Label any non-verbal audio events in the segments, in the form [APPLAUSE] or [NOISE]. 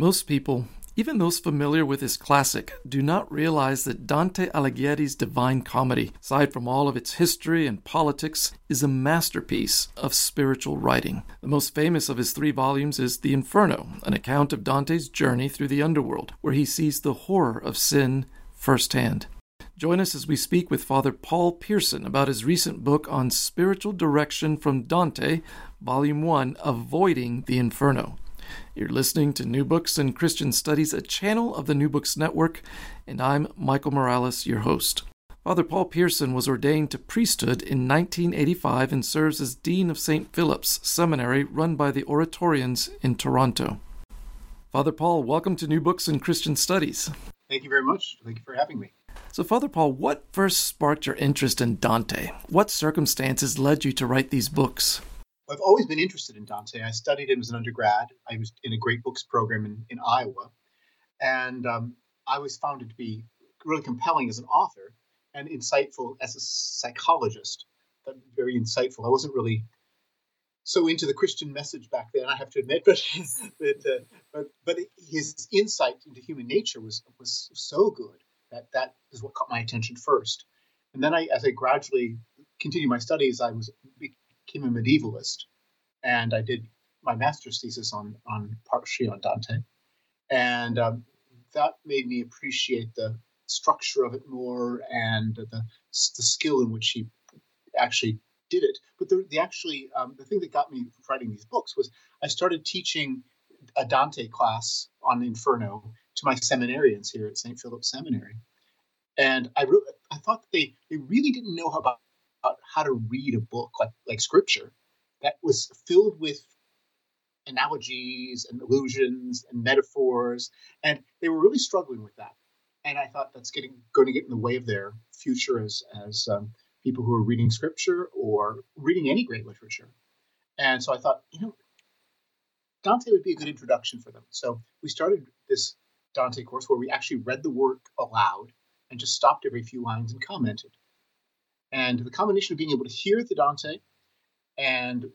Most people, even those familiar with his classic, do not realize that Dante Alighieri's Divine Comedy, aside from all of its history and politics, is a masterpiece of spiritual writing. The most famous of his three volumes is The Inferno, an account of Dante's journey through the underworld, where he sees the horror of sin firsthand. Join us as we speak with Father Paul Pearson about his recent book on spiritual direction from Dante, Volume 1 Avoiding the Inferno. You're listening to New Books and Christian Studies, a channel of the New Books Network, and I'm Michael Morales, your host. Father Paul Pearson was ordained to priesthood in 1985 and serves as Dean of St. Philip's Seminary run by the Oratorians in Toronto. Father Paul, welcome to New Books and Christian Studies. Thank you very much. Thank you for having me. So, Father Paul, what first sparked your interest in Dante? What circumstances led you to write these books? I've always been interested in Dante. I studied him as an undergrad. I was in a great books program in, in Iowa. And um, I always found it to be really compelling as an author and insightful as a psychologist. But very insightful. I wasn't really so into the Christian message back then, I have to admit, [LAUGHS] but but, uh, but, but his insight into human nature was was so good that that is what caught my attention first. And then I, as I gradually continued my studies, I was became a medievalist, and I did my master's thesis on on partially on Dante, and um, that made me appreciate the structure of it more and the the skill in which he actually did it. But the, the actually um, the thing that got me writing these books was I started teaching a Dante class on Inferno to my seminarians here at St. Philip's Seminary, and I I thought they they really didn't know how about how to read a book like like scripture that was filled with analogies and allusions and metaphors and they were really struggling with that. And i thought that's getting going to get in the way of their future as as um, people who are reading scripture or reading any great literature. And so i thought you know dante would be a good introduction for them. So we started this dante course where we actually read the work aloud and just stopped every few lines and commented and the combination of being able to hear the Dante and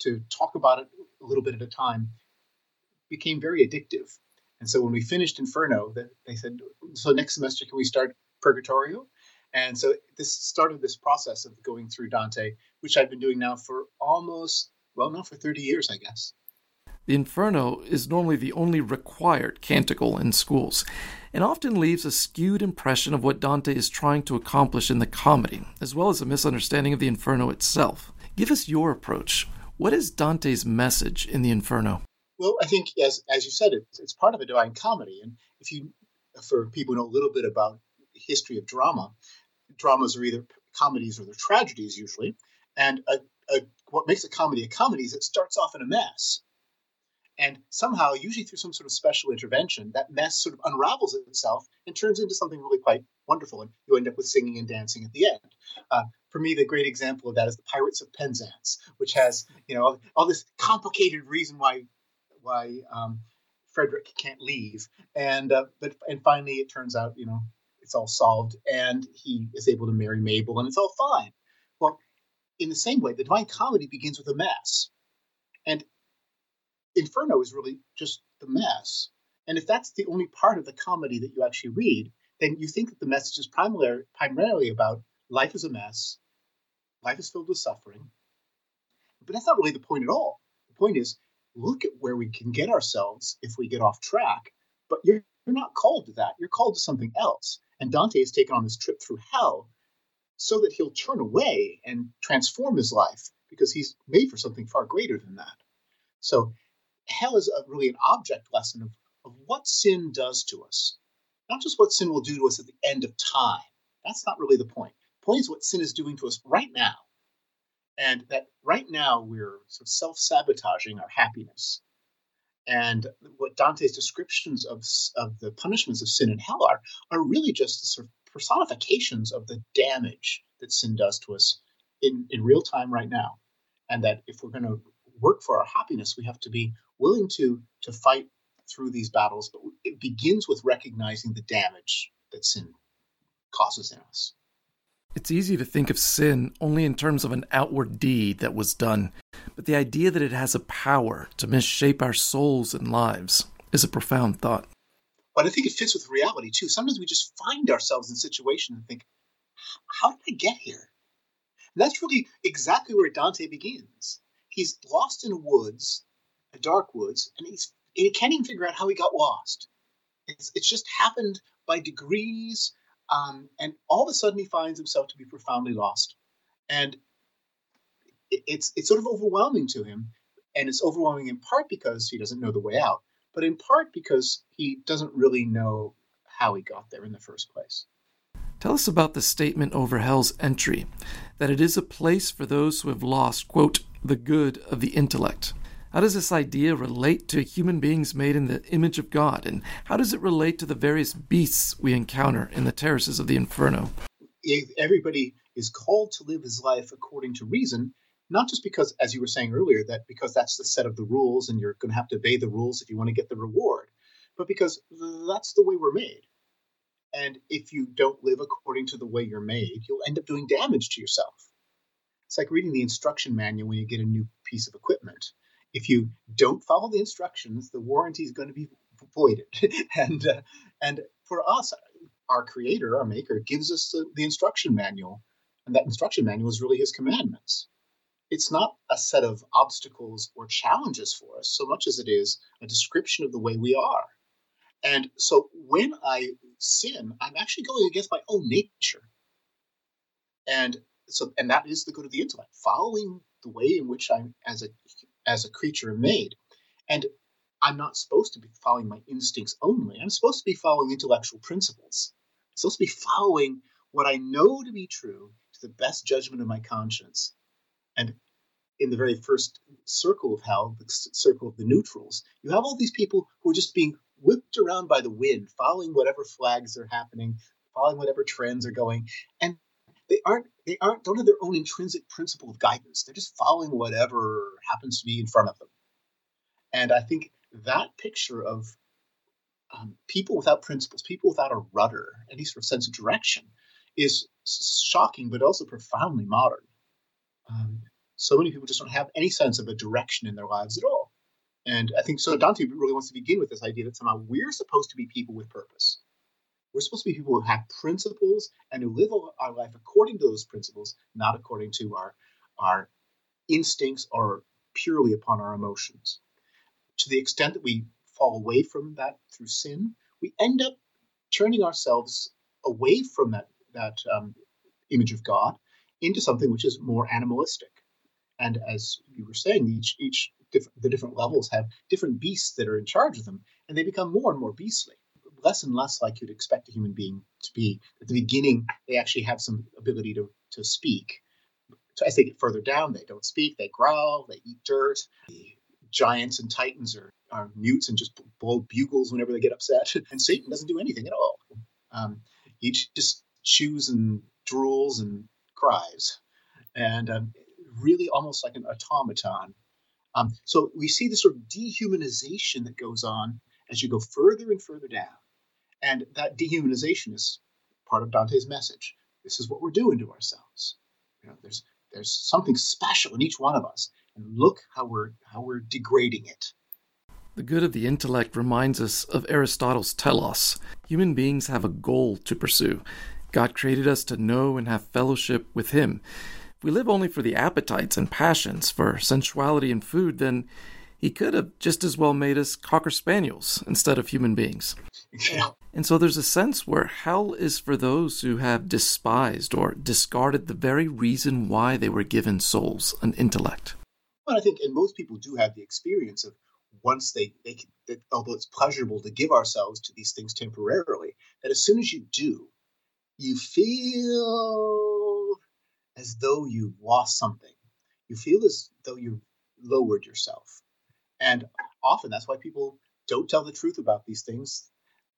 to talk about it a little bit at a time became very addictive. And so when we finished Inferno, they said, "So next semester, can we start Purgatorio?" And so this started this process of going through Dante, which I've been doing now for almost well, now for thirty years, I guess. The Inferno is normally the only required canticle in schools, and often leaves a skewed impression of what Dante is trying to accomplish in the comedy, as well as a misunderstanding of the Inferno itself. Give us your approach. What is Dante's message in the Inferno? Well, I think, as, as you said, it's, it's part of a divine comedy. And if you, for people who know a little bit about the history of drama, dramas are either comedies or they're tragedies usually. And a, a, what makes a comedy a comedy is it starts off in a mess and somehow, usually through some sort of special intervention, that mess sort of unravels itself and turns into something really quite wonderful. And you end up with singing and dancing at the end. Uh, for me, the great example of that is the Pirates of Penzance, which has you know all, all this complicated reason why why um, Frederick can't leave, and uh, but and finally it turns out you know it's all solved, and he is able to marry Mabel, and it's all fine. Well, in the same way, the Divine Comedy begins with a mess, and Inferno is really just the mess. And if that's the only part of the comedy that you actually read, then you think that the message is primarily, primarily about life is a mess, life is filled with suffering. But that's not really the point at all. The point is, look at where we can get ourselves if we get off track. But you're, you're not called to that. You're called to something else. And Dante has taken on this trip through hell so that he'll turn away and transform his life because he's made for something far greater than that. So hell is a, really an object lesson of, of what sin does to us, not just what sin will do to us at the end of time. That's not really the point. The point is what sin is doing to us right now. And that right now we're sort of self sabotaging our happiness And what Dante's descriptions of, of the punishments of sin and hell are, are really just sort of personifications of the damage that sin does to us in, in real time right now. And that if we're going to work for our happiness, we have to be willing to, to fight through these battles. But it begins with recognizing the damage that sin causes in us. It's easy to think of sin only in terms of an outward deed that was done, but the idea that it has a power to misshape our souls and lives is a profound thought. But I think it fits with reality too. Sometimes we just find ourselves in situations and think, how did I get here? And that's really exactly where Dante begins. He's lost in woods, a dark woods, and he's he can't even figure out how he got lost. It's, it's just happened by degrees um, and all of a sudden, he finds himself to be profoundly lost, and it's it's sort of overwhelming to him, and it's overwhelming in part because he doesn't know the way out, but in part because he doesn't really know how he got there in the first place. Tell us about the statement over hell's entry, that it is a place for those who have lost, quote, the good of the intellect. How does this idea relate to human beings made in the image of God? And how does it relate to the various beasts we encounter in the terraces of the Inferno? Everybody is called to live his life according to reason, not just because, as you were saying earlier, that because that's the set of the rules and you're going to have to obey the rules if you want to get the reward, but because that's the way we're made. And if you don't live according to the way you're made, you'll end up doing damage to yourself. It's like reading the instruction manual when you get a new piece of equipment if you don't follow the instructions, the warranty is going to be voided. [LAUGHS] and uh, and for us, our creator, our maker, gives us the, the instruction manual, and that instruction manual is really his commandments. It's not a set of obstacles or challenges for us so much as it is a description of the way we are. And so when I sin, I'm actually going against my own nature. And so and that is the good of the intellect, following the way in which I'm as a as a creature made. And I'm not supposed to be following my instincts only. I'm supposed to be following intellectual principles. I'm supposed to be following what I know to be true to the best judgment of my conscience. And in the very first circle of hell, the circle of the neutrals, you have all these people who are just being whipped around by the wind, following whatever flags are happening, following whatever trends are going. And they aren't they aren't don't have their own intrinsic principle of guidance. They're just following whatever happens to be in front of them. And I think that picture of um, people without principles, people without a rudder, any sort of sense of direction, is shocking, but also profoundly modern. Um, so many people just don't have any sense of a direction in their lives at all. And I think so. Dante really wants to begin with this idea that somehow we're supposed to be people with purpose. We're supposed to be people who have principles and who live our life according to those principles, not according to our, our instincts or purely upon our emotions. To the extent that we fall away from that through sin, we end up turning ourselves away from that, that um, image of God into something which is more animalistic. And as you were saying, each, each diff- the different levels have different beasts that are in charge of them, and they become more and more beastly less and less like you'd expect a human being to be. At the beginning, they actually have some ability to, to speak. So as they get further down, they don't speak, they growl, they eat dirt. The giants and titans are, are mutes and just blow bugles whenever they get upset. [LAUGHS] And Satan doesn't do anything at all. Um, he just chews and drools and cries. And um, really almost like an automaton. Um, so we see this sort of dehumanization that goes on as you go further and further down. And that dehumanization is part of Dante's message. This is what we're doing to ourselves. You know, there's there's something special in each one of us, and look how we're how we're degrading it. The good of the intellect reminds us of Aristotle's telos. Human beings have a goal to pursue. God created us to know and have fellowship with Him. If we live only for the appetites and passions, for sensuality and food, then He could have just as well made us cocker spaniels instead of human beings. Yeah. And so there's a sense where hell is for those who have despised or discarded the very reason why they were given souls, an intellect. Well, I think, and most people do have the experience of once they, they can, that although it's pleasurable to give ourselves to these things temporarily, that as soon as you do, you feel as though you've lost something. You feel as though you've lowered yourself. And often that's why people don't tell the truth about these things.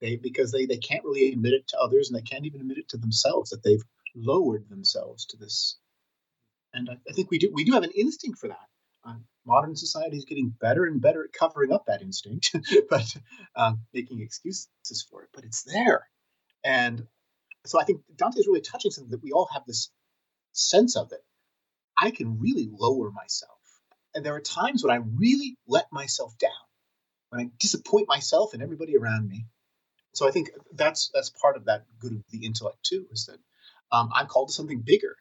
They because they, they can't really admit it to others and they can't even admit it to themselves that they've lowered themselves to this. And I, I think we do we do have an instinct for that. Uh, modern society is getting better and better at covering up that instinct, [LAUGHS] but uh, making excuses for it. But it's there, and so I think Dante is really touching something that we all have this sense of it. I can really lower myself. And there are times when I really let myself down, when I disappoint myself and everybody around me. So I think that's that's part of that good of the intellect too, is that um, I'm called to something bigger.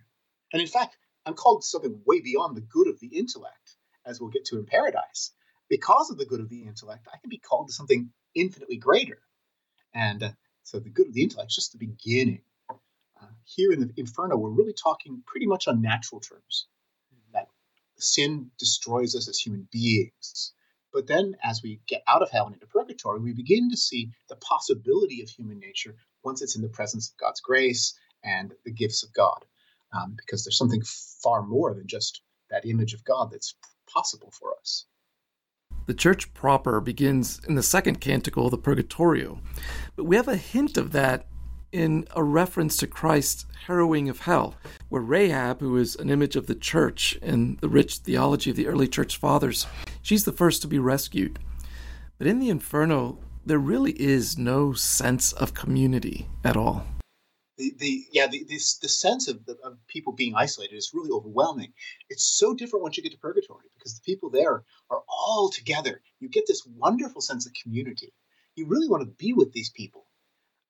And in fact, I'm called to something way beyond the good of the intellect, as we'll get to in paradise. Because of the good of the intellect, I can be called to something infinitely greater. And uh, so the good of the intellect is just the beginning. Uh, here in the Inferno, we're really talking pretty much on natural terms that sin destroys us as human beings. But then, as we get out of hell and into purgatory, we begin to see the possibility of human nature once it's in the presence of God's grace and the gifts of God, um, because there's something far more than just that image of God that's possible for us. The church proper begins in the second canticle, of the Purgatorio, but we have a hint of that in a reference to Christ's harrowing of hell, where Rahab, who is an image of the church in the rich theology of the early church fathers, she's the first to be rescued. But in the Inferno, there really is no sense of community at all. The, the yeah the, this the sense of, the, of people being isolated is really overwhelming. It's so different once you get to purgatory because the people there are all together. You get this wonderful sense of community. You really want to be with these people.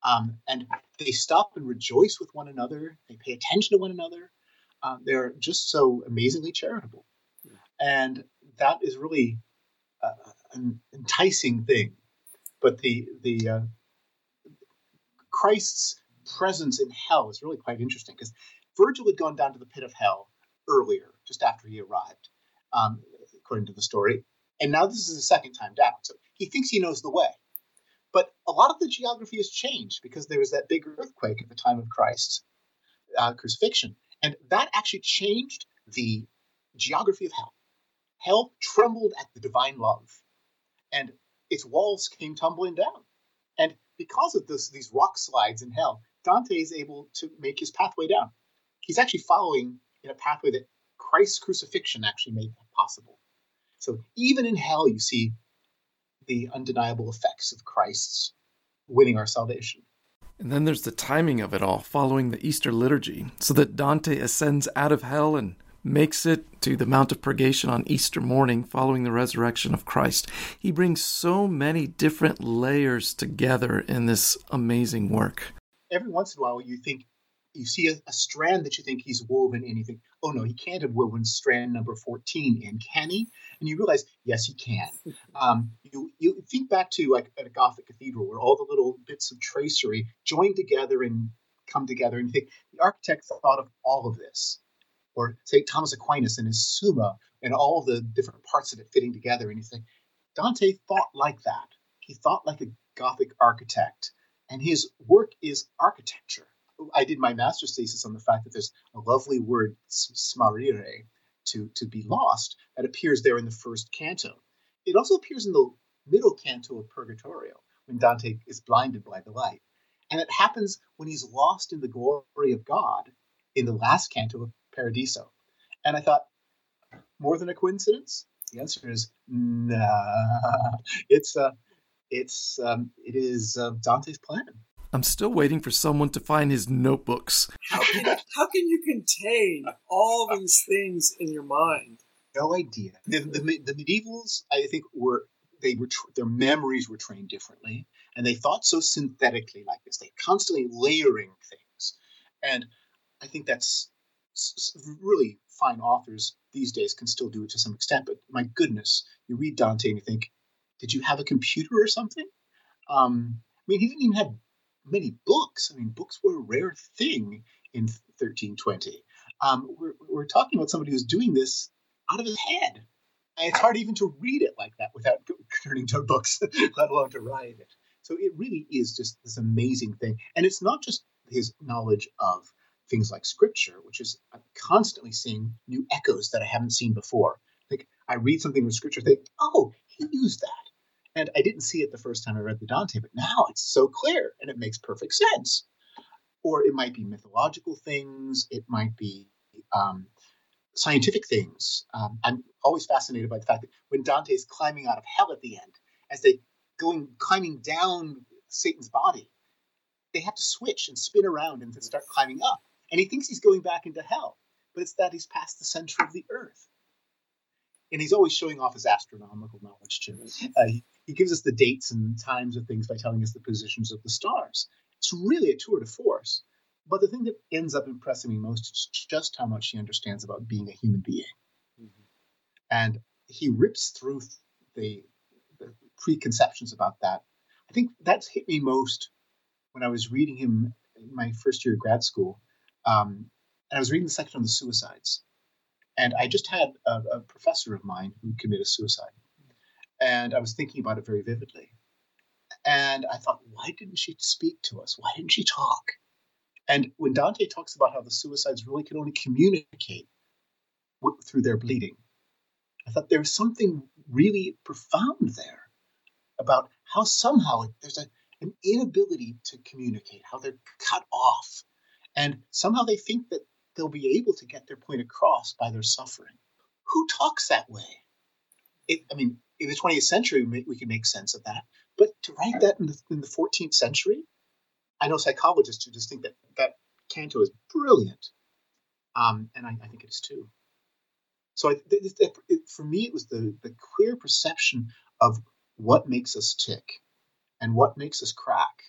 Um, and they stop and rejoice with one another. They pay attention to one another. Um, they're just so amazingly charitable. And that is really uh, an enticing thing but the the uh, christ's presence in hell is really quite interesting because Virgil had gone down to the pit of hell earlier, just after he arrived, um, according to the story. And now this is the second time down. So he thinks he knows the way. But a lot of the geography has changed because there was that big earthquake at the time of Christ's uh, crucifixion. And that actually changed the geography of hell. Hell trembled at the divine love, and its walls came tumbling down. And because of this, these rock slides in hell, Dante is able to make his pathway down. He's actually following in a pathway that Christ's crucifixion actually made possible. So even in hell, you see the undeniable effects of Christ's winning our salvation. And then there's the timing of it all, following the Easter liturgy, so that Dante ascends out of hell and makes it to the Mount of Purgation on Easter morning following the resurrection of Christ. He brings so many different layers together in this amazing work every once in a while you think you see a, a, strand that you think he's woven in, you think, oh no, he can't have woven strand number 14 in, can he? And you realize, yes, he can. [LAUGHS] Um, you, you think back to like at a Gothic cathedral where all the little bits of tracery join together and come together, and you think the architect thought of all of this. Or say Thomas Aquinas and his Summa and all the different parts of it fitting together, and you think Dante thought like that. He thought like a Gothic architect and his work is architecture. I did my master's thesis on the fact that there's a lovely word, smarrire, to, to be lost, that appears there in the first canto. It also appears in the middle canto of Purgatorio, when Dante is blinded by the light. And it happens when he's lost in the glory of God in the last canto of Paradiso. And I thought, more than a coincidence? The answer is nah. [LAUGHS] It's a it's um, it is uh, Dante's plan. I'm still waiting for someone to find his notebooks. How can, how can you contain all these things in your mind? No idea. The, the, the medievals, I think, were they were tra- their memories were trained differently, and they thought so synthetically like this. They constantly layering things, and I think that's really fine authors these days can still do it to some extent. But my goodness, you read Dante and you think did you have a computer or something? Um, I mean, he didn't even have many books. I mean, books were a rare thing in 1320. Um, we're, we're talking about somebody who's doing this out of his head. And it's hard even to read it like that without [LAUGHS] turning to books, [LAUGHS] let alone to write it. So it really is just this amazing thing. And it's not just his knowledge of things like scripture, which is I'm constantly seeing new echoes that I haven't seen before. Like I read something in scripture, think, oh, he used that And I didn't see it the first time I read the Dante, but now it's so clear and it makes perfect sense. Or it might be mythological things, it might be um, scientific things. Um, I'm always fascinated by the fact that when Dante is climbing out of hell at the end, as they going climbing down Satan's body, they have to switch and spin around and start climbing up. And he thinks he's going back into hell, but it's that he's past the center of the earth. And he's always showing off his astronomical knowledge too. Uh, he, he gives us the dates and times of things by telling us the positions of the stars. It's really a tour de force. But the thing that ends up impressing me most is just how much he understands about being a human being. Mm-hmm. And he rips through the, the, preconceptions about that. I think that's hit me most when I was reading him in my first year of grad school. Um, and I was reading the section on the suicides. And I just had a, a professor of mine who committed suicide. And I was thinking about it very vividly. And I thought, why didn't she speak to us? Why didn't she talk? And when Dante talks about how the suicides really can only communicate through their bleeding, I thought there was something really profound there about how somehow there's a, an inability to communicate, how they're cut off. And somehow they think that they'll be able to get their point across by their suffering. Who talks that way? It, I mean, in the 20th century, we can make sense of that. But to write that in the, in the 14th century, I know psychologists who just think that that canto is brilliant, um, and I, I, think it is too. So I, it, for me, it was the the clear perception of what makes us tick and what makes us crack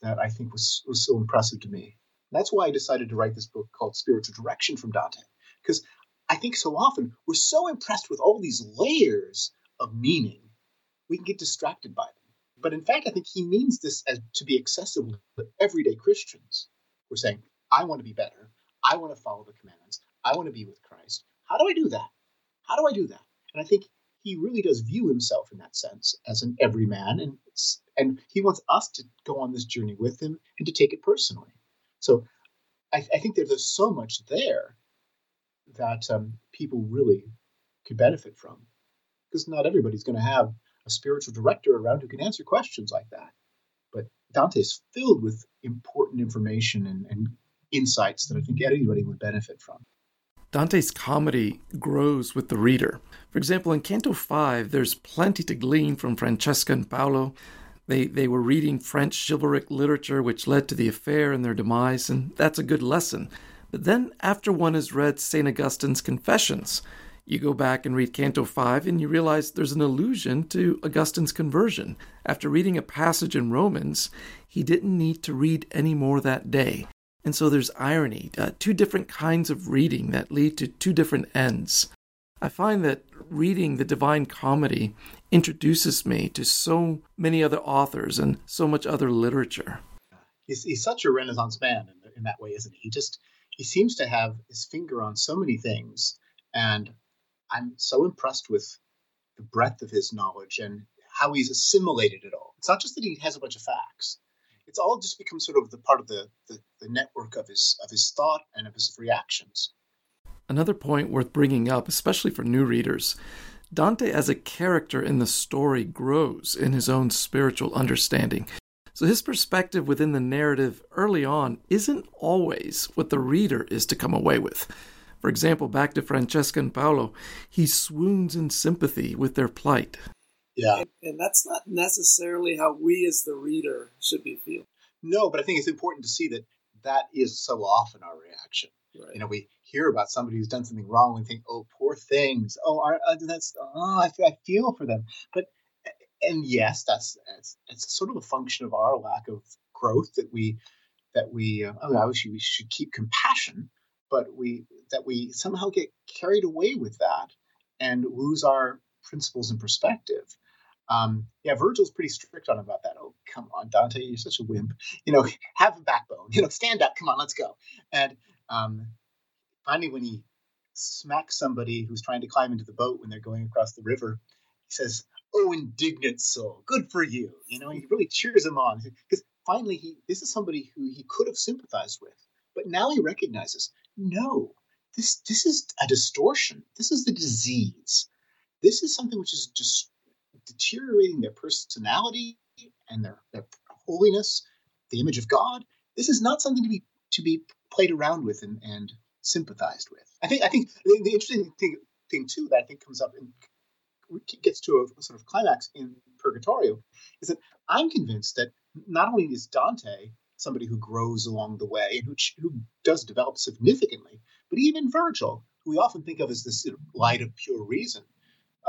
that I think was was so impressive to me. That's why I decided to write this book called Spiritual Direction from Dante, because I think so often we're so impressed with all these layers of meaning, we can get distracted by them. But in fact, I think he means this as to be accessible to everyday Christians. We're saying, I want to be better. I want to follow the commandments. I want to be with Christ. How do I do that? How do I do that? And I think he really does view himself in that sense as an everyman, and and he wants us to go on this journey with him and to take it personally. So I, I think there's so much there that um, people really could benefit from, because not everybody's going to have a spiritual director around who can answer questions like that. But Dante's filled with important information and, and insights that I think anybody would benefit from. Dante's comedy grows with the reader. For example, in Canto 5, there's plenty to glean from Francesca and Paolo. They, they were reading French chivalric literature, which led to the affair and their demise, and that's a good lesson. But then, after one has read St. Augustine's Confessions, you go back and read Canto 5 and you realize there's an allusion to Augustine's conversion. After reading a passage in Romans, he didn't need to read any more that day. And so there's irony, uh, two different kinds of reading that lead to two different ends. I find that reading the Divine Comedy introduces me to so many other authors and so much other literature. He's, he's such a Renaissance man in, in that way, isn't he? He just he seems to have his finger on so many things, and I'm so impressed with the breadth of his knowledge and how he's assimilated it all. It's not just that he has a bunch of facts; it's all just become sort of the part of the, the, the network of his of his thought and of his reactions. Another point worth bringing up, especially for new readers, Dante as a character in the story grows in his own spiritual understanding. So his perspective within the narrative early on isn't always what the reader is to come away with. For example, back to Francesca and Paolo, he swoons in sympathy with their plight. Yeah. And, and that's not necessarily how we as the reader should be feeling. No, but I think it's important to see that that is so often our reaction. Right. You know, we hear about somebody who's done something wrong and think, "Oh, poor things. Oh, our, uh, that's oh, I, I feel for them." But and yes, that's it's, it's sort of a function of our lack of growth that we that we uh, oh, obviously we should keep compassion, but we that we somehow get carried away with that and lose our principles and perspective. Um, yeah, Virgil's pretty strict on about that. Oh, come on, Dante, you're such a wimp. You know, have a backbone. You know, stand up. Come on, let's go. And um, finally, when he smacks somebody who's trying to climb into the boat when they're going across the river, he says, "Oh, indignant soul, good for you." You know, he really cheers him on because finally, he this is somebody who he could have sympathized with, but now he recognizes, no, this this is a distortion. This is the disease. This is something which is just deteriorating their personality and their, their holiness, the image of God. This is not something to be to be played around with and, and sympathized with. I think I think the, interesting thing thing too that I think comes up and gets to a sort of climax in Purgatorio is that I'm convinced that not only is Dante somebody who grows along the way and who, who does develop significantly, but even Virgil, who we often think of as this light of pure reason,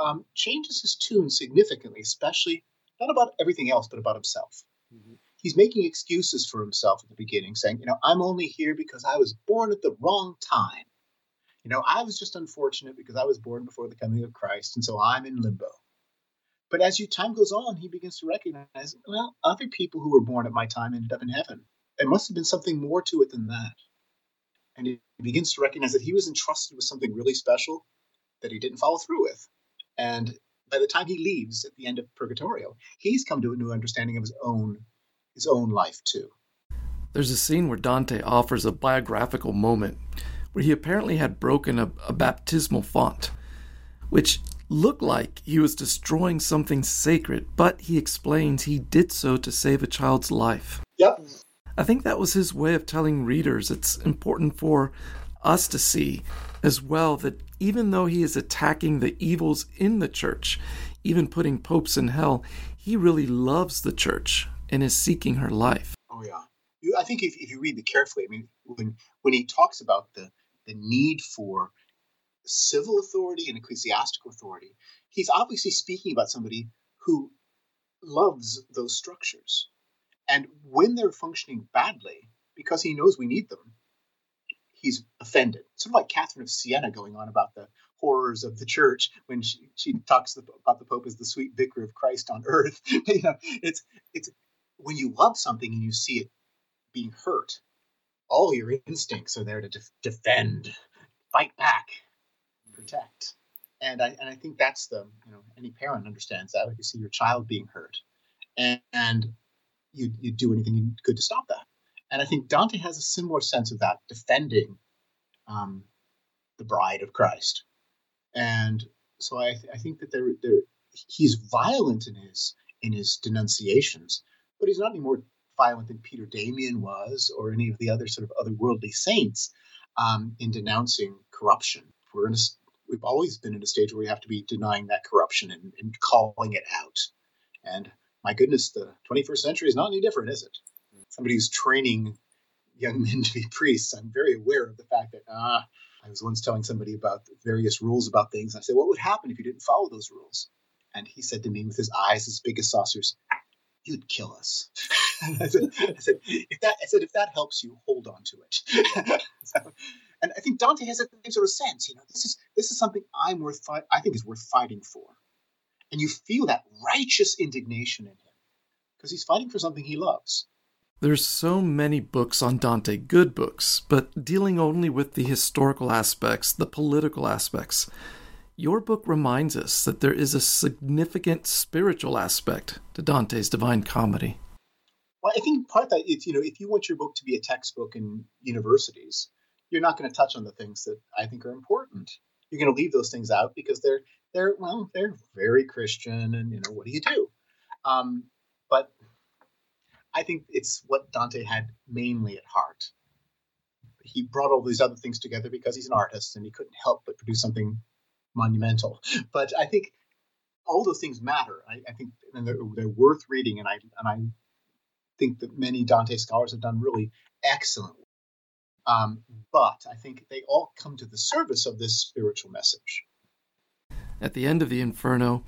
um, changes his tune significantly, especially not about everything else, but about himself. Mm-hmm. He's making excuses for himself at the beginning, saying, You know, I'm only here because I was born at the wrong time. You know, I was just unfortunate because I was born before the coming of Christ, and so I'm in limbo. But as time goes on, he begins to recognize, well, other people who were born at my time ended up in heaven. There must have been something more to it than that. And he begins to recognize that he was entrusted with something really special that he didn't follow through with. And by the time he leaves at the end of Purgatorio, he's come to a new understanding of his own his own life too. There's a scene where Dante offers a biographical moment where he apparently had broken a, a baptismal font, which looked like he was destroying something sacred, but he explains he did so to save a child's life. Yep. I think that was his way of telling readers it's important for us to see as well that even though he is attacking the evils in the church, even putting popes in hell, he really loves the church and is seeking her life. Oh yeah, I think if, if you read it carefully, I mean, when when he talks about the the need for civil authority and ecclesiastical authority, he's obviously speaking about somebody who loves those structures. And when they're functioning badly, because he knows we need them, he's offended. Sort of like Catherine of Siena going on about the horrors of the church when she, she talks about the Pope as the sweet vicar of Christ on earth. [LAUGHS] you know, it's it's when you love something and you see it being hurt, all your instincts are there to def- defend, fight back, protect. And I and I think that's the you know any parent understands that if you see your child being hurt, and, and you you do anything could to stop that. And I think Dante has a similar sense of that, defending um, the bride of Christ. And so I, I think that there, there, he's violent in his in his denunciations, but he's not any more violent than Peter Damian was, or any of the other sort of otherworldly saints um, in denouncing corruption. We're in a, we've always been in a stage where we have to be denying that corruption and, and calling it out. And my goodness, the 21st century is not any different, is it? Somebody who's training young [LAUGHS] men to be priests, I'm very aware of the fact that ah, I was once telling somebody about various rules about things. I said, "What would happen if you didn't follow those rules?" And he said to me, with his eyes as big as saucers, "You'd kill us." [LAUGHS] I, said, I, said, "If that," I said, "If that helps you, hold on to it." [LAUGHS] so, and I think Dante has a sort of sense. You know, this is this is something I'm worth. Fi- I think is worth fighting for and you feel that righteous indignation in him because he's fighting for something he loves. There's so many books on Dante, good books, but dealing only with the historical aspects, the political aspects. Your book reminds us that there is a significant spiritual aspect to Dante's Divine Comedy. Well, I think part of that is, you know, if you want your book to be a textbook in universities, you're not going to touch on the things that I think are important. You're going to leave those things out because they're they're well, they're very Christian, and you know, what do you do? Um, but I think it's what Dante had mainly at heart. He brought all these other things together because he's an artist, and he couldn't help but produce something monumental. But I think all those things matter. I, I think and they're, they're worth reading, and I and I think that many Dante scholars have done really excellent. Um, but I think they all come to the service of this spiritual message at the end of the Inferno,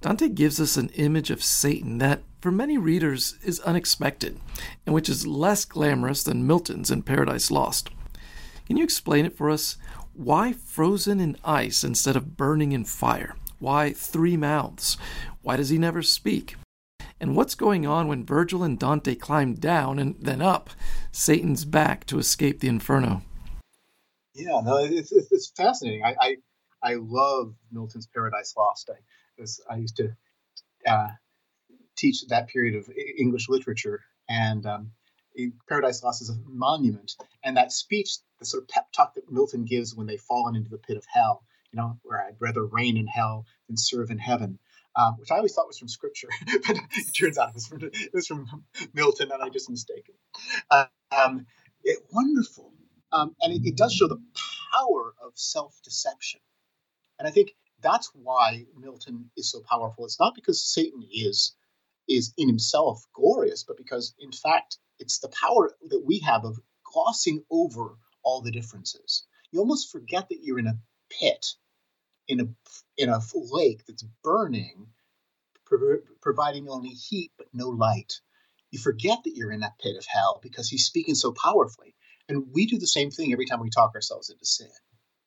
Dante gives us an image of Satan that, for many readers, is unexpected and which is less glamorous than Milton's in Paradise Lost. Can you explain it for us? Why frozen in ice instead of burning in fire? Why three mouths? Why does he never speak? And what's going on when Virgil and Dante climb down and then up Satan's back to escape the Inferno? Yeah, no, it's, it's, it's fascinating. I, I I love Milton's Paradise Lost. I was I used to uh, teach that period of English literature, and um, Paradise Lost is a monument. And that speech, the sort of pep talk that Milton gives when they've fallen into the pit of hell, you know, where I'd rather reign in hell than serve in heaven. um, which I always thought was from Scripture, [LAUGHS] but it turns out it was from, it was from Milton, and I just mistaken. Uh, um, it, wonderful, um, and it, it does show the power of self-deception, and I think that's why Milton is so powerful. It's not because Satan is is in himself glorious, but because in fact it's the power that we have of glossing over all the differences. You almost forget that you're in a pit, in a in a lake that's burning, pro- providing only heat but no light. You forget that you're in that pit of hell because he's speaking so powerfully. And we do the same thing every time we talk ourselves into sin.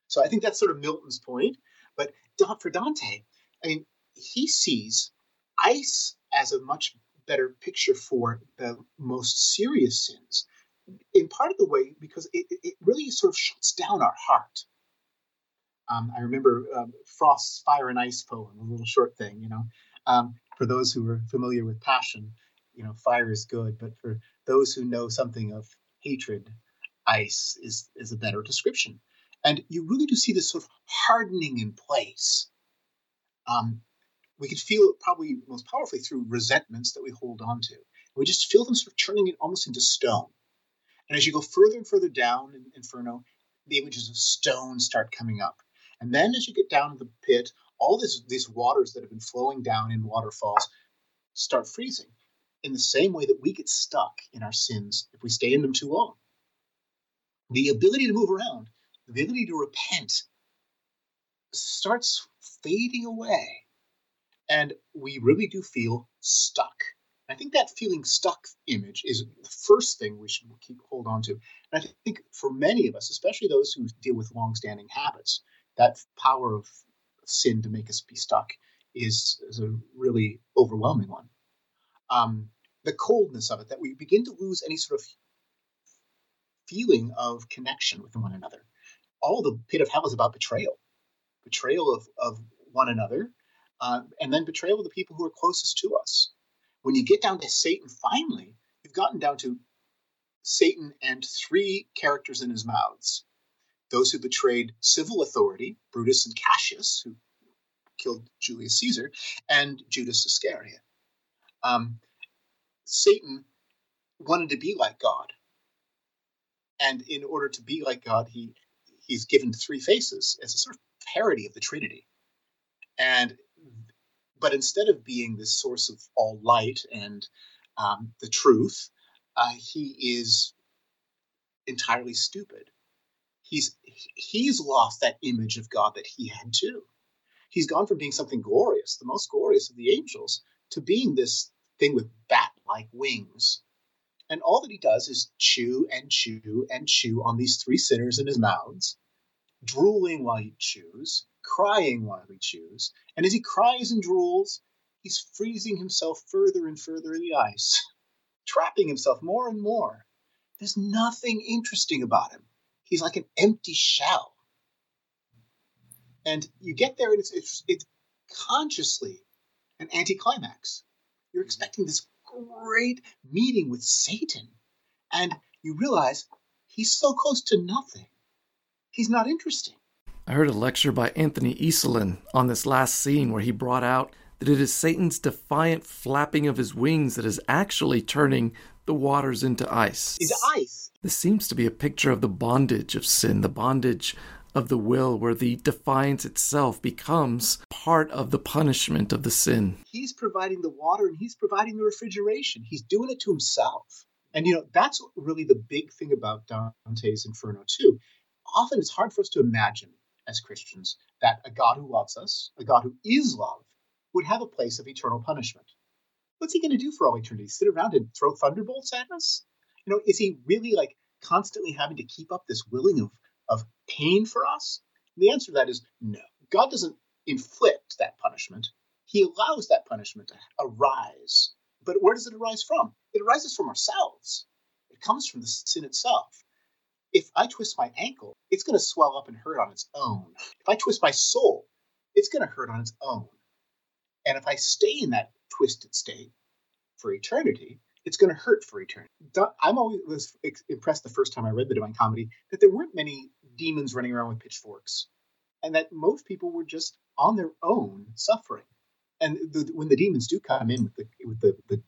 So I think that's sort of Milton's point. But for Dante, I mean, he sees ice as a much better picture for the most serious sins. In part of the way, because it, it really sort of shuts down our heart. Um, I remember um, Frost's Fire and Ice poem, a little short thing, you know. Um, for those who are familiar with passion, you know, fire is good, but for those who know something of hatred, ice is, is a better description. And you really do see this sort of hardening in place. Um, we could feel it probably most powerfully through resentments that we hold on to. We just feel them sort of turning it almost into stone. And as you go further and further down in Inferno, the images of stone start coming up. And then as you get down to the pit, all this, these waters that have been flowing down in waterfalls start freezing in the same way that we get stuck in our sins if we stay in them too long. The ability to move around, the ability to repent, starts fading away and we really do feel stuck. I think that feeling stuck image is the first thing we should keep hold on to. And I think for many of us, especially those who deal with long-standing habits, that power of sin to make us be stuck is, is a really overwhelming one. Um, the coldness of it, that we begin to lose any sort of feeling of connection with one another. All the pit of hell is about betrayal, betrayal of, of one another, uh, and then betrayal of the people who are closest to us. When you get down to Satan, finally, you've gotten down to Satan and three characters in his mouths those who betrayed civil authority, Brutus and Cassius, who killed Julius Caesar, and Judas Iscariot. Um, Satan wanted to be like God. And in order to be like God, he he's given three faces as a sort of parody of the Trinity. But instead of being this source of all light and um, the truth, uh, he is entirely stupid. He's he's lost that image of God that he had too. He's gone from being something glorious, the most glorious of the angels, to being this thing with bat-like wings. And all that he does is chew and chew and chew on these three sinners in his mouths, drooling while he chews, crying while he chews, and as he cries and drools, he's freezing himself further and further in the ice, [LAUGHS] trapping himself more and more. There's nothing interesting about him. He's like an empty shell. And you get there, and it's, it's, it's consciously an anticlimax. You're expecting this great meeting with Satan, and you realize he's so close to nothing. He's not interesting. I heard a lecture by Anthony Esolen on this last scene where he brought out that it is Satan's defiant flapping of his wings that is actually turning the waters into ice. Into ice. This seems to be a picture of the bondage of sin, the bondage of the will, where the defiance itself becomes part of the punishment of the sin. He's providing the water and he's providing the refrigeration. He's doing it to himself. And you know, that's really the big thing about Dante's Inferno, too. Often it's hard for us to imagine as Christians that a God who loves us, a God who is love, would have a place of eternal punishment. What's he going to do for all eternity? Sit around and throw thunderbolts at us? You know, is he really like constantly having to keep up this willing of, of pain for us? And the answer to that is no. God doesn't inflict that punishment. He allows that punishment to arise. But where does it arise from? It arises from ourselves. It comes from the sin itself if I twist my ankle, it's going to swell up and hurt on its own. If I twist my soul, it's going to hurt on its own. And if I stay in that twisted state for eternity, it's going to hurt for eternity. I'm always impressed the first time I read the Divine Comedy that there weren't many demons running around with pitchforks, and that most people were just on their own suffering. and the, when the demons do come in with the with the, the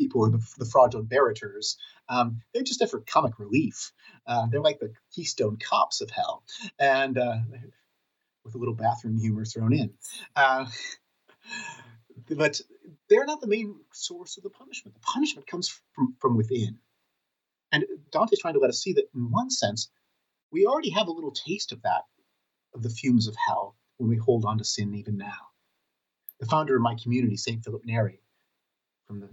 people the, the fraudulent barrators, um, they're just there for comic relief. Uh, they're like the Keystone Cops of hell, and uh, with a little bathroom humor thrown in. Uh, [LAUGHS] but they're not the main source of the punishment. The punishment comes from, from within. And Dante's trying to let us see that, in one sense, we already have a little taste of that, of the fumes of hell, when we hold on to sin even now. The founder of my community, St. Philip Neri, from the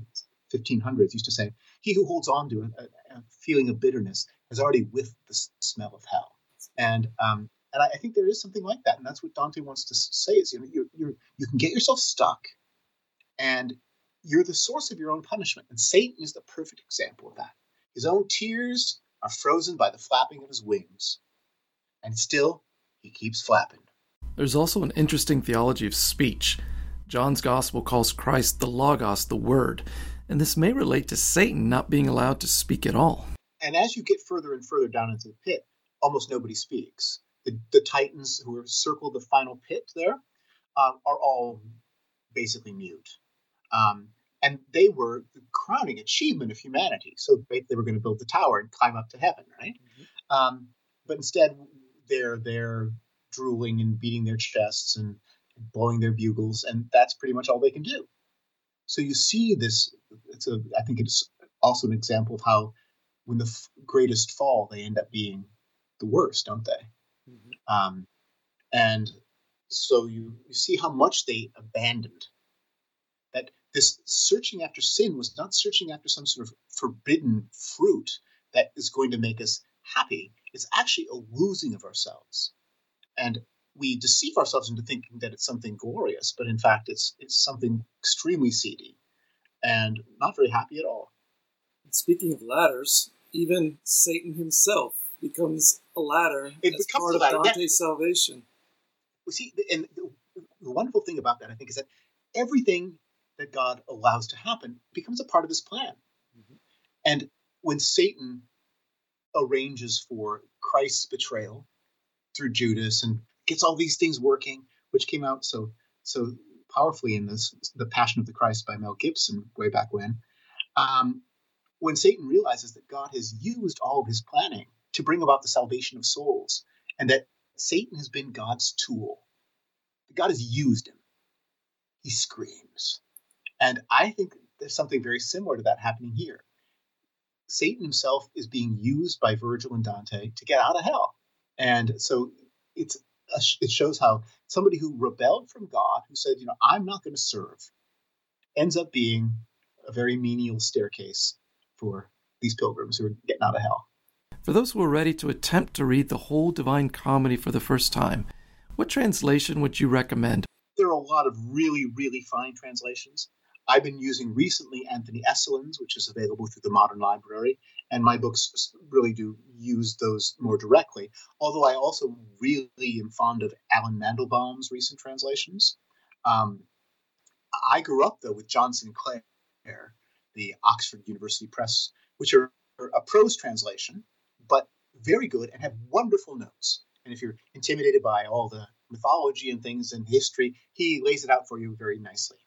1500s, used to say, He who holds on to a, a feeling of bitterness has already whiffed the smell of hell. And um, and I, I, think there is something like that, and that's what Dante wants to say: is you know you you you can get yourself stuck, and you're the source of your own punishment. And Satan is the perfect example of that. His own tears are frozen by the flapping of his wings, and still he keeps flapping. There's also an interesting theology of speech. John's Gospel calls Christ the Logos, the Word, and this may relate to Satan not being allowed to speak at all. And as you get further and further down into the pit, almost nobody speaks. The, the Titans who have circled the final pit there um, are all basically mute. Um, and they were the crowning achievement of humanity. So they, they were going to build the tower and climb up to heaven, right? Mm-hmm. Um, but instead, they're they're drooling and beating their chests and blowing their bugles, and that's pretty much all they can do. So you see this. It's a. I think it's also an example of how, when the f- greatest fall, they end up being the worst, don't they? Mm-hmm. Um, and so you, you see how much they abandoned that this searching after sin was not searching after some sort of forbidden fruit that is going to make us happy. It's actually a losing of ourselves. And we deceive ourselves into thinking that it's something glorious, but in fact, it's it's something extremely seedy and not very happy at all. Speaking of ladders, even Satan himself becomes a ladder it as part of Dante's salvation. Well, see, and the, the wonderful thing about that, I think, is that everything that God allows to happen becomes a part of his plan. Mm-hmm. And when Satan arranges for Christ's betrayal through Judas and gets all these things working, which came out so so powerfully in this the Passion of the Christ by Mel Gibson way back when. Um, when Satan realizes that God has used all of his planning to bring about the salvation of souls, and that Satan has been God's tool, God has used him, he screams. And I think there's something very similar to that happening here. Satan himself is being used by Virgil and Dante to get out of hell. And so it's it shows how somebody who rebelled from God, who said, you know, I'm not going to serve, ends up being a very menial staircase for these pilgrims who are getting out of hell. For those who are ready to attempt to read the whole Divine Comedy for the first time, what translation would you recommend? There are a lot of really, really fine translations. I've been using recently Anthony Esolen's, which is available through the Modern Library, and my books really do use those more directly. Although I also really am fond of Allen Mandelbaum's recent translations. Um, I grew up though with John Sinclair, the Oxford University Press, which are a prose translation, but very good and have wonderful notes. And if you're intimidated by all the mythology and things and history, he lays it out for you very nicely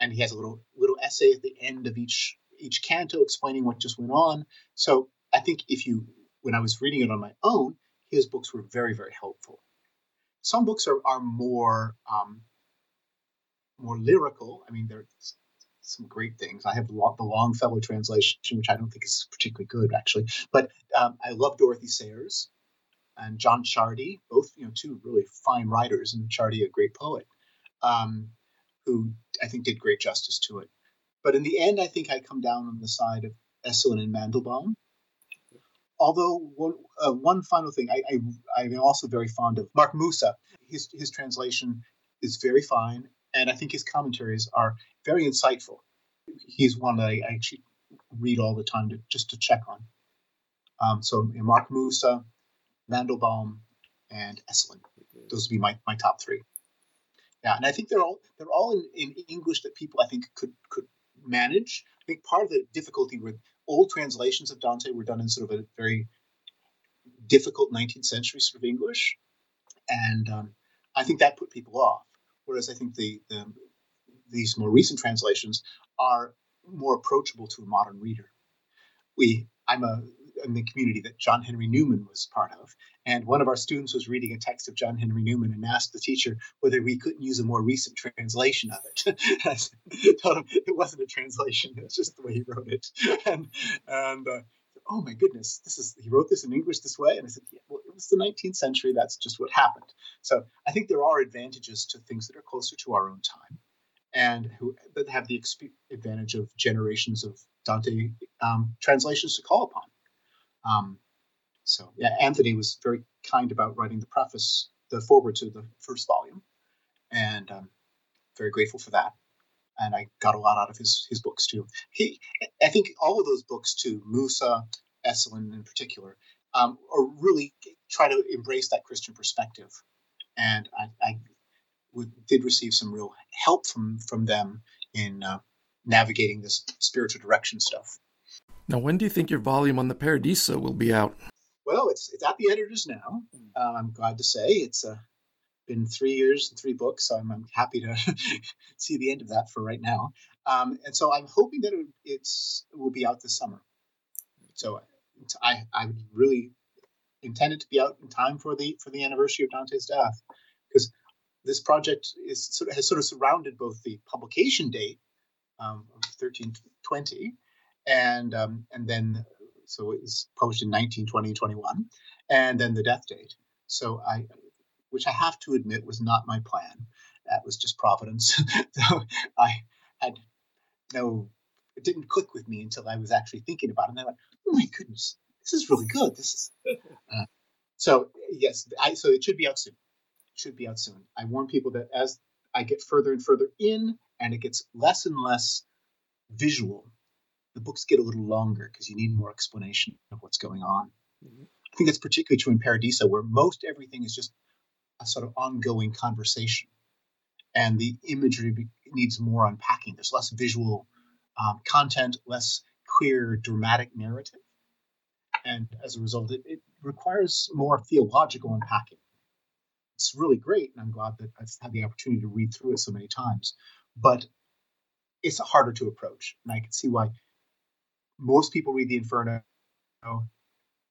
and he has a little little essay at the end of each each canto explaining what just went on. So I think if you when I was reading it on my own, his books were very very helpful. Some books are are more um, more lyrical. I mean, there's some great things. I have the Longfellow translation, which I don't think is particularly good actually, but um, I love Dorothy Sayers and John Ciardi, both you know two really fine writers, and Ciardi a great poet. Um, who I think did great justice to it. But in the end, I think I come down on the side of Esolen and Mandelbaum. Although one, uh, one final thing, I, I, I'm also very fond of Mark Musa. His, his translation is very fine, and I think his commentaries are very insightful. He's one that I, I actually read all the time to, just to check on. Um, so Mark Musa, Mandelbaum, and Esolen. Those would be my, my top three. Yeah, and I think they're all they're all in, in English that people I think could could manage. I think part of the difficulty with old translations of Dante were done in sort of a very difficult 19th century sort of English, and um, I think that put people off. Whereas I think the, the these more recent translations are more approachable to a modern reader. We, I'm a in the community that John Henry Newman was part of, and one of our students was reading a text of John Henry Newman and asked the teacher whether we couldn't use a more recent translation of it. [LAUGHS] I told him it wasn't a translation; it's just the way he wrote it. [LAUGHS] And and uh, oh my goodness, this is he wrote this in English this way, and I said, yeah, well, it was the 19th century. That's just what happened. So I think there are advantages to things that are closer to our own time and who that have the advantage of generations of Dante um, translations to call upon. Um, so yeah, Anthony was very kind about writing the preface, the foreword to the first volume, and um, very grateful for that. And I got a lot out of his his books too. He, I think, all of those books too, Musa, Esolen in particular, um, are really try to embrace that Christian perspective. And I, I did receive some real help from from them in uh, navigating this spiritual direction stuff. Now, when do you think your volume on the Paradiso will be out? Well, it's it's at the editors now. Uh, I'm glad to say it's uh, been three years and three books, so I'm, I'm happy to [LAUGHS] see the end of that for right now. Um, and so I'm hoping that it, it's it will be out this summer. So I I really intended to be out in time for the for the anniversary of Dante's death because this project is sort of, has sort of surrounded both the publication date um, of 1320 and um, and then so it was published in 1920 21 and then the death date. So i which i have to admit was not my plan. That was just providence. [LAUGHS] So i had no it didn't click with me until i was actually thinking about it and i went oh my goodness this is really good. This is [LAUGHS] uh, so yes I, so it should be out soon. It should be out soon. I warn people that as I get further and further in and it gets less and less visual, the books get a little longer because you need more explanation of what's going on. Mm-hmm. I think that's particularly true in Paradiso, where most everything is just a sort of ongoing conversation. And the imagery needs more unpacking. There's less visual um, content, less clear, dramatic narrative. And as a result, it, it requires more theological unpacking it's really great, and I'm glad that I've had the opportunity to read through it so many times. But it's harder to approach, and I can see why most people read the Inferno.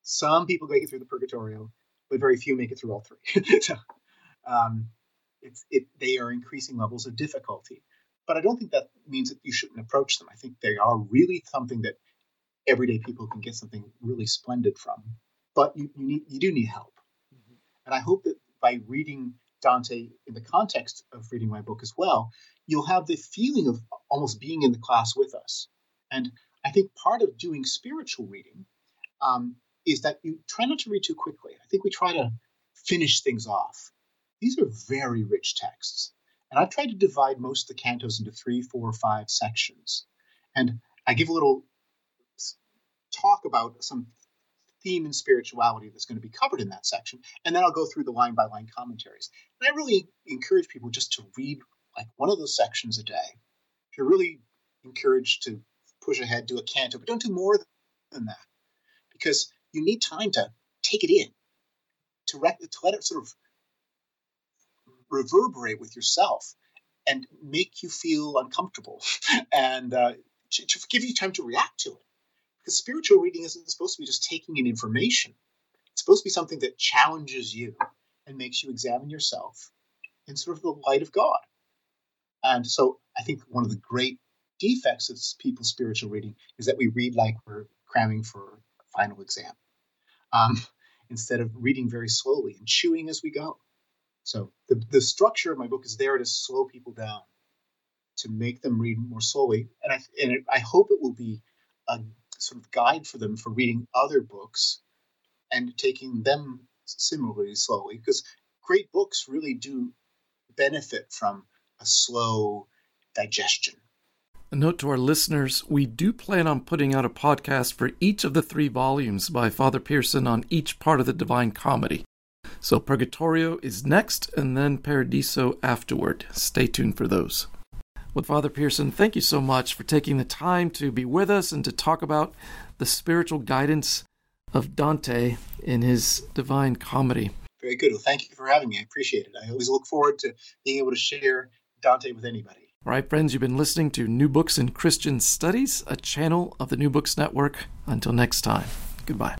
Some people make it through the Purgatorio, but very few make it through all three. [LAUGHS] so, um, it's it they are increasing levels of difficulty, but I don't think that means that you shouldn't approach them. I think they are really something that everyday people can get something really splendid from. But you, you need you do need help, mm-hmm. and I hope that by reading Dante in the context of reading my book as well, you'll have the feeling of almost being in the class with us. And I think part of doing spiritual reading um, is that you try not to read too quickly. I think we try to finish things off. These are very rich texts. And I've tried to divide most of the cantos into three, four, five sections. And I give a little talk about some theme and spirituality that's going to be covered in that section. And then I'll go through the line by line commentaries. And I really encourage people just to read like one of those sections a day. If you're really encouraged to push ahead, do a canto, but don't do more than that because you need time to take it in, to, rec- to let it sort of reverberate with yourself and make you feel uncomfortable [LAUGHS] and uh, to, to give you time to react to it. Because spiritual reading isn't supposed to be just taking in information. It's supposed to be something that challenges you and makes you examine yourself in sort of the light of God. And so I think one of the great defects of people's spiritual reading is that we read like we're cramming for a final exam um, [LAUGHS] instead of reading very slowly and chewing as we go. So the, the structure of my book is there to slow people down, to make them read more slowly. And I, and it, I hope it will be a sort of guide for them for reading other books and taking them similarly slowly because great books really do benefit from a slow digestion. A note to our listeners we do plan on putting out a podcast for each of the three volumes by Father Pearson on each part of the Divine Comedy. So Purgatorio is next and then Paradiso afterward. Stay tuned for those. Well, Father Pearson, thank you so much for taking the time to be with us and to talk about the spiritual guidance of Dante in his Divine Comedy. Very good. Well, thank you for having me. I appreciate it. I always look forward to being able to share Dante with anybody. All right, friends, you've been listening to New Books in Christian Studies, a channel of the New Books Network. Until next time, goodbye.